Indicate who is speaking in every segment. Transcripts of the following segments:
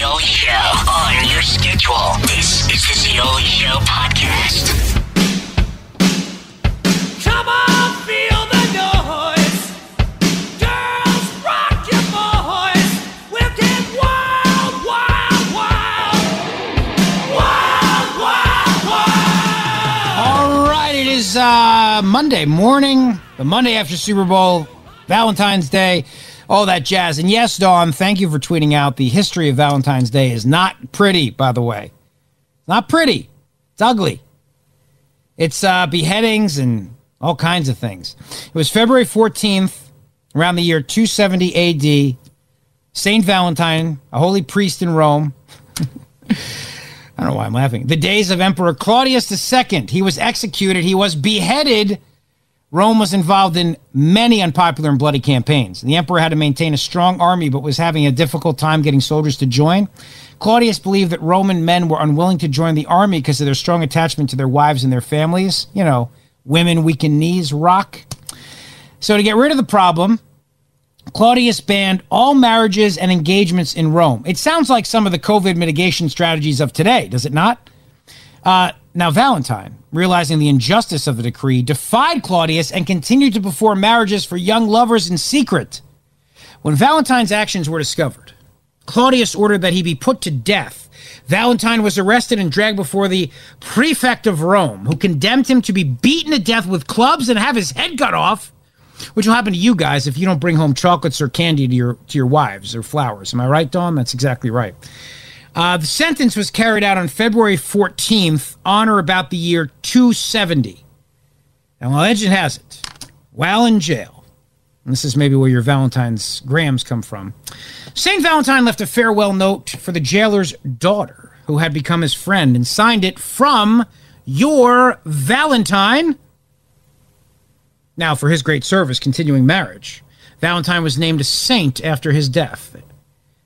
Speaker 1: The Rich Zeoli Show on your schedule. This is the Zeoli Show podcast.
Speaker 2: Come on, feel the noise. Girls, rock your boys. We'll get wild, wild, wild. Wild, wild, wild.
Speaker 3: All right, it is uh, Monday morning, the Monday after Super Bowl, Valentine's Day, all that jazz. And yes, Dawn, thank you for tweeting out. The history of Valentine's Day is not pretty, by the way. Not pretty. It's ugly. It's uh, beheadings and all kinds of things. It was February 14th, around the year 270 AD. Saint Valentine, a holy priest in Rome. I don't know why I'm laughing. The days of Emperor Claudius II. He was executed. He was beheaded. Rome was involved in many unpopular and bloody campaigns. The emperor had to maintain a strong army, but was having a difficult time getting soldiers to join. Claudius believed that Roman men were unwilling to join the army because of their strong attachment to their wives and their families. You know, women weaken knees rock. So, to get rid of the problem, Claudius banned all marriages and engagements in Rome. It sounds like some of the COVID mitigation strategies of today, does it not? Uh, now, Valentine, realizing the injustice of the decree, defied Claudius and continued to perform marriages for young lovers in secret. When Valentine's actions were discovered, Claudius ordered that he be put to death. Valentine was arrested and dragged before the prefect of Rome, who condemned him to be beaten to death with clubs and have his head cut off, which will happen to you guys if you don't bring home chocolates or candy to your to your wives or flowers. Am I right, Dawn? That's exactly right. Uh, the sentence was carried out on February 14th, on or about the year 270. And legend has it, while in jail, and this is maybe where your Valentine's grams come from, St. Valentine left a farewell note for the jailer's daughter, who had become his friend, and signed it from your Valentine. Now, for his great service, continuing marriage, Valentine was named a saint after his death.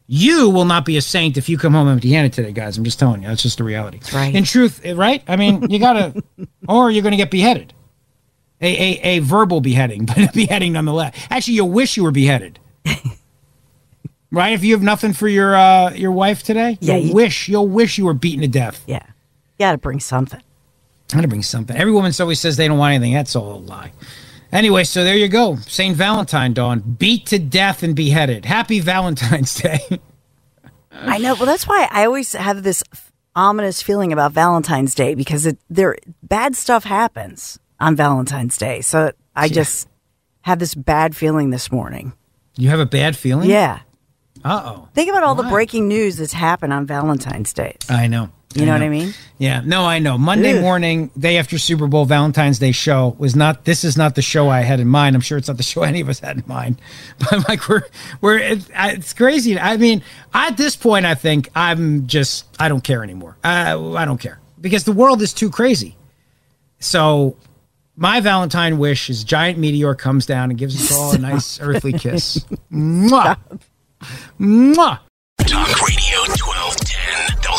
Speaker 3: You will not be a saint if you come home empty handed today, guys. I'm just telling you. That's just the reality.
Speaker 4: right.
Speaker 3: In truth, right? I mean, you got to, or you're to get beheaded. A, a, a verbal beheading, but a beheading nonetheless. Actually, you wish you were beheaded. right? If you have nothing for your uh, your wife today,
Speaker 4: Yeah,
Speaker 3: you'll
Speaker 4: you-
Speaker 3: wish you'll wish you were beaten to death.
Speaker 4: Yeah. You got to bring something.
Speaker 3: Gonna bring something. Every woman always says they don't want anything. That's all a lie. Anyway, so there you go. Saint Valentine, Dawn, beat to death and beheaded. Happy Valentine's Day.
Speaker 4: I know. Well, that's why I always have this ominous feeling about Valentine's Day because it, there bad stuff happens on Valentine's Day. So I just have this bad feeling this morning.
Speaker 3: you have a bad feeling?
Speaker 4: Yeah.
Speaker 3: Uh oh.
Speaker 4: Think about all the breaking news that's happened on Valentine's Day.
Speaker 3: I know.
Speaker 4: You know what I mean?
Speaker 3: Yeah. No, I know. Monday
Speaker 4: Ugh.
Speaker 3: morning, day after Super Bowl, Valentine's Day show was not. This is not the show I had in mind. I'm sure it's not the show any of us had in mind. But like we're we're it, it's crazy. I mean, at this point, I think I'm just I don't care anymore. I I don't care because the world is too crazy. So. My Valentine wish is giant meteor comes down and gives us all a nice earthly kiss. Mwah. Mwah.
Speaker 1: Talk Radio 1210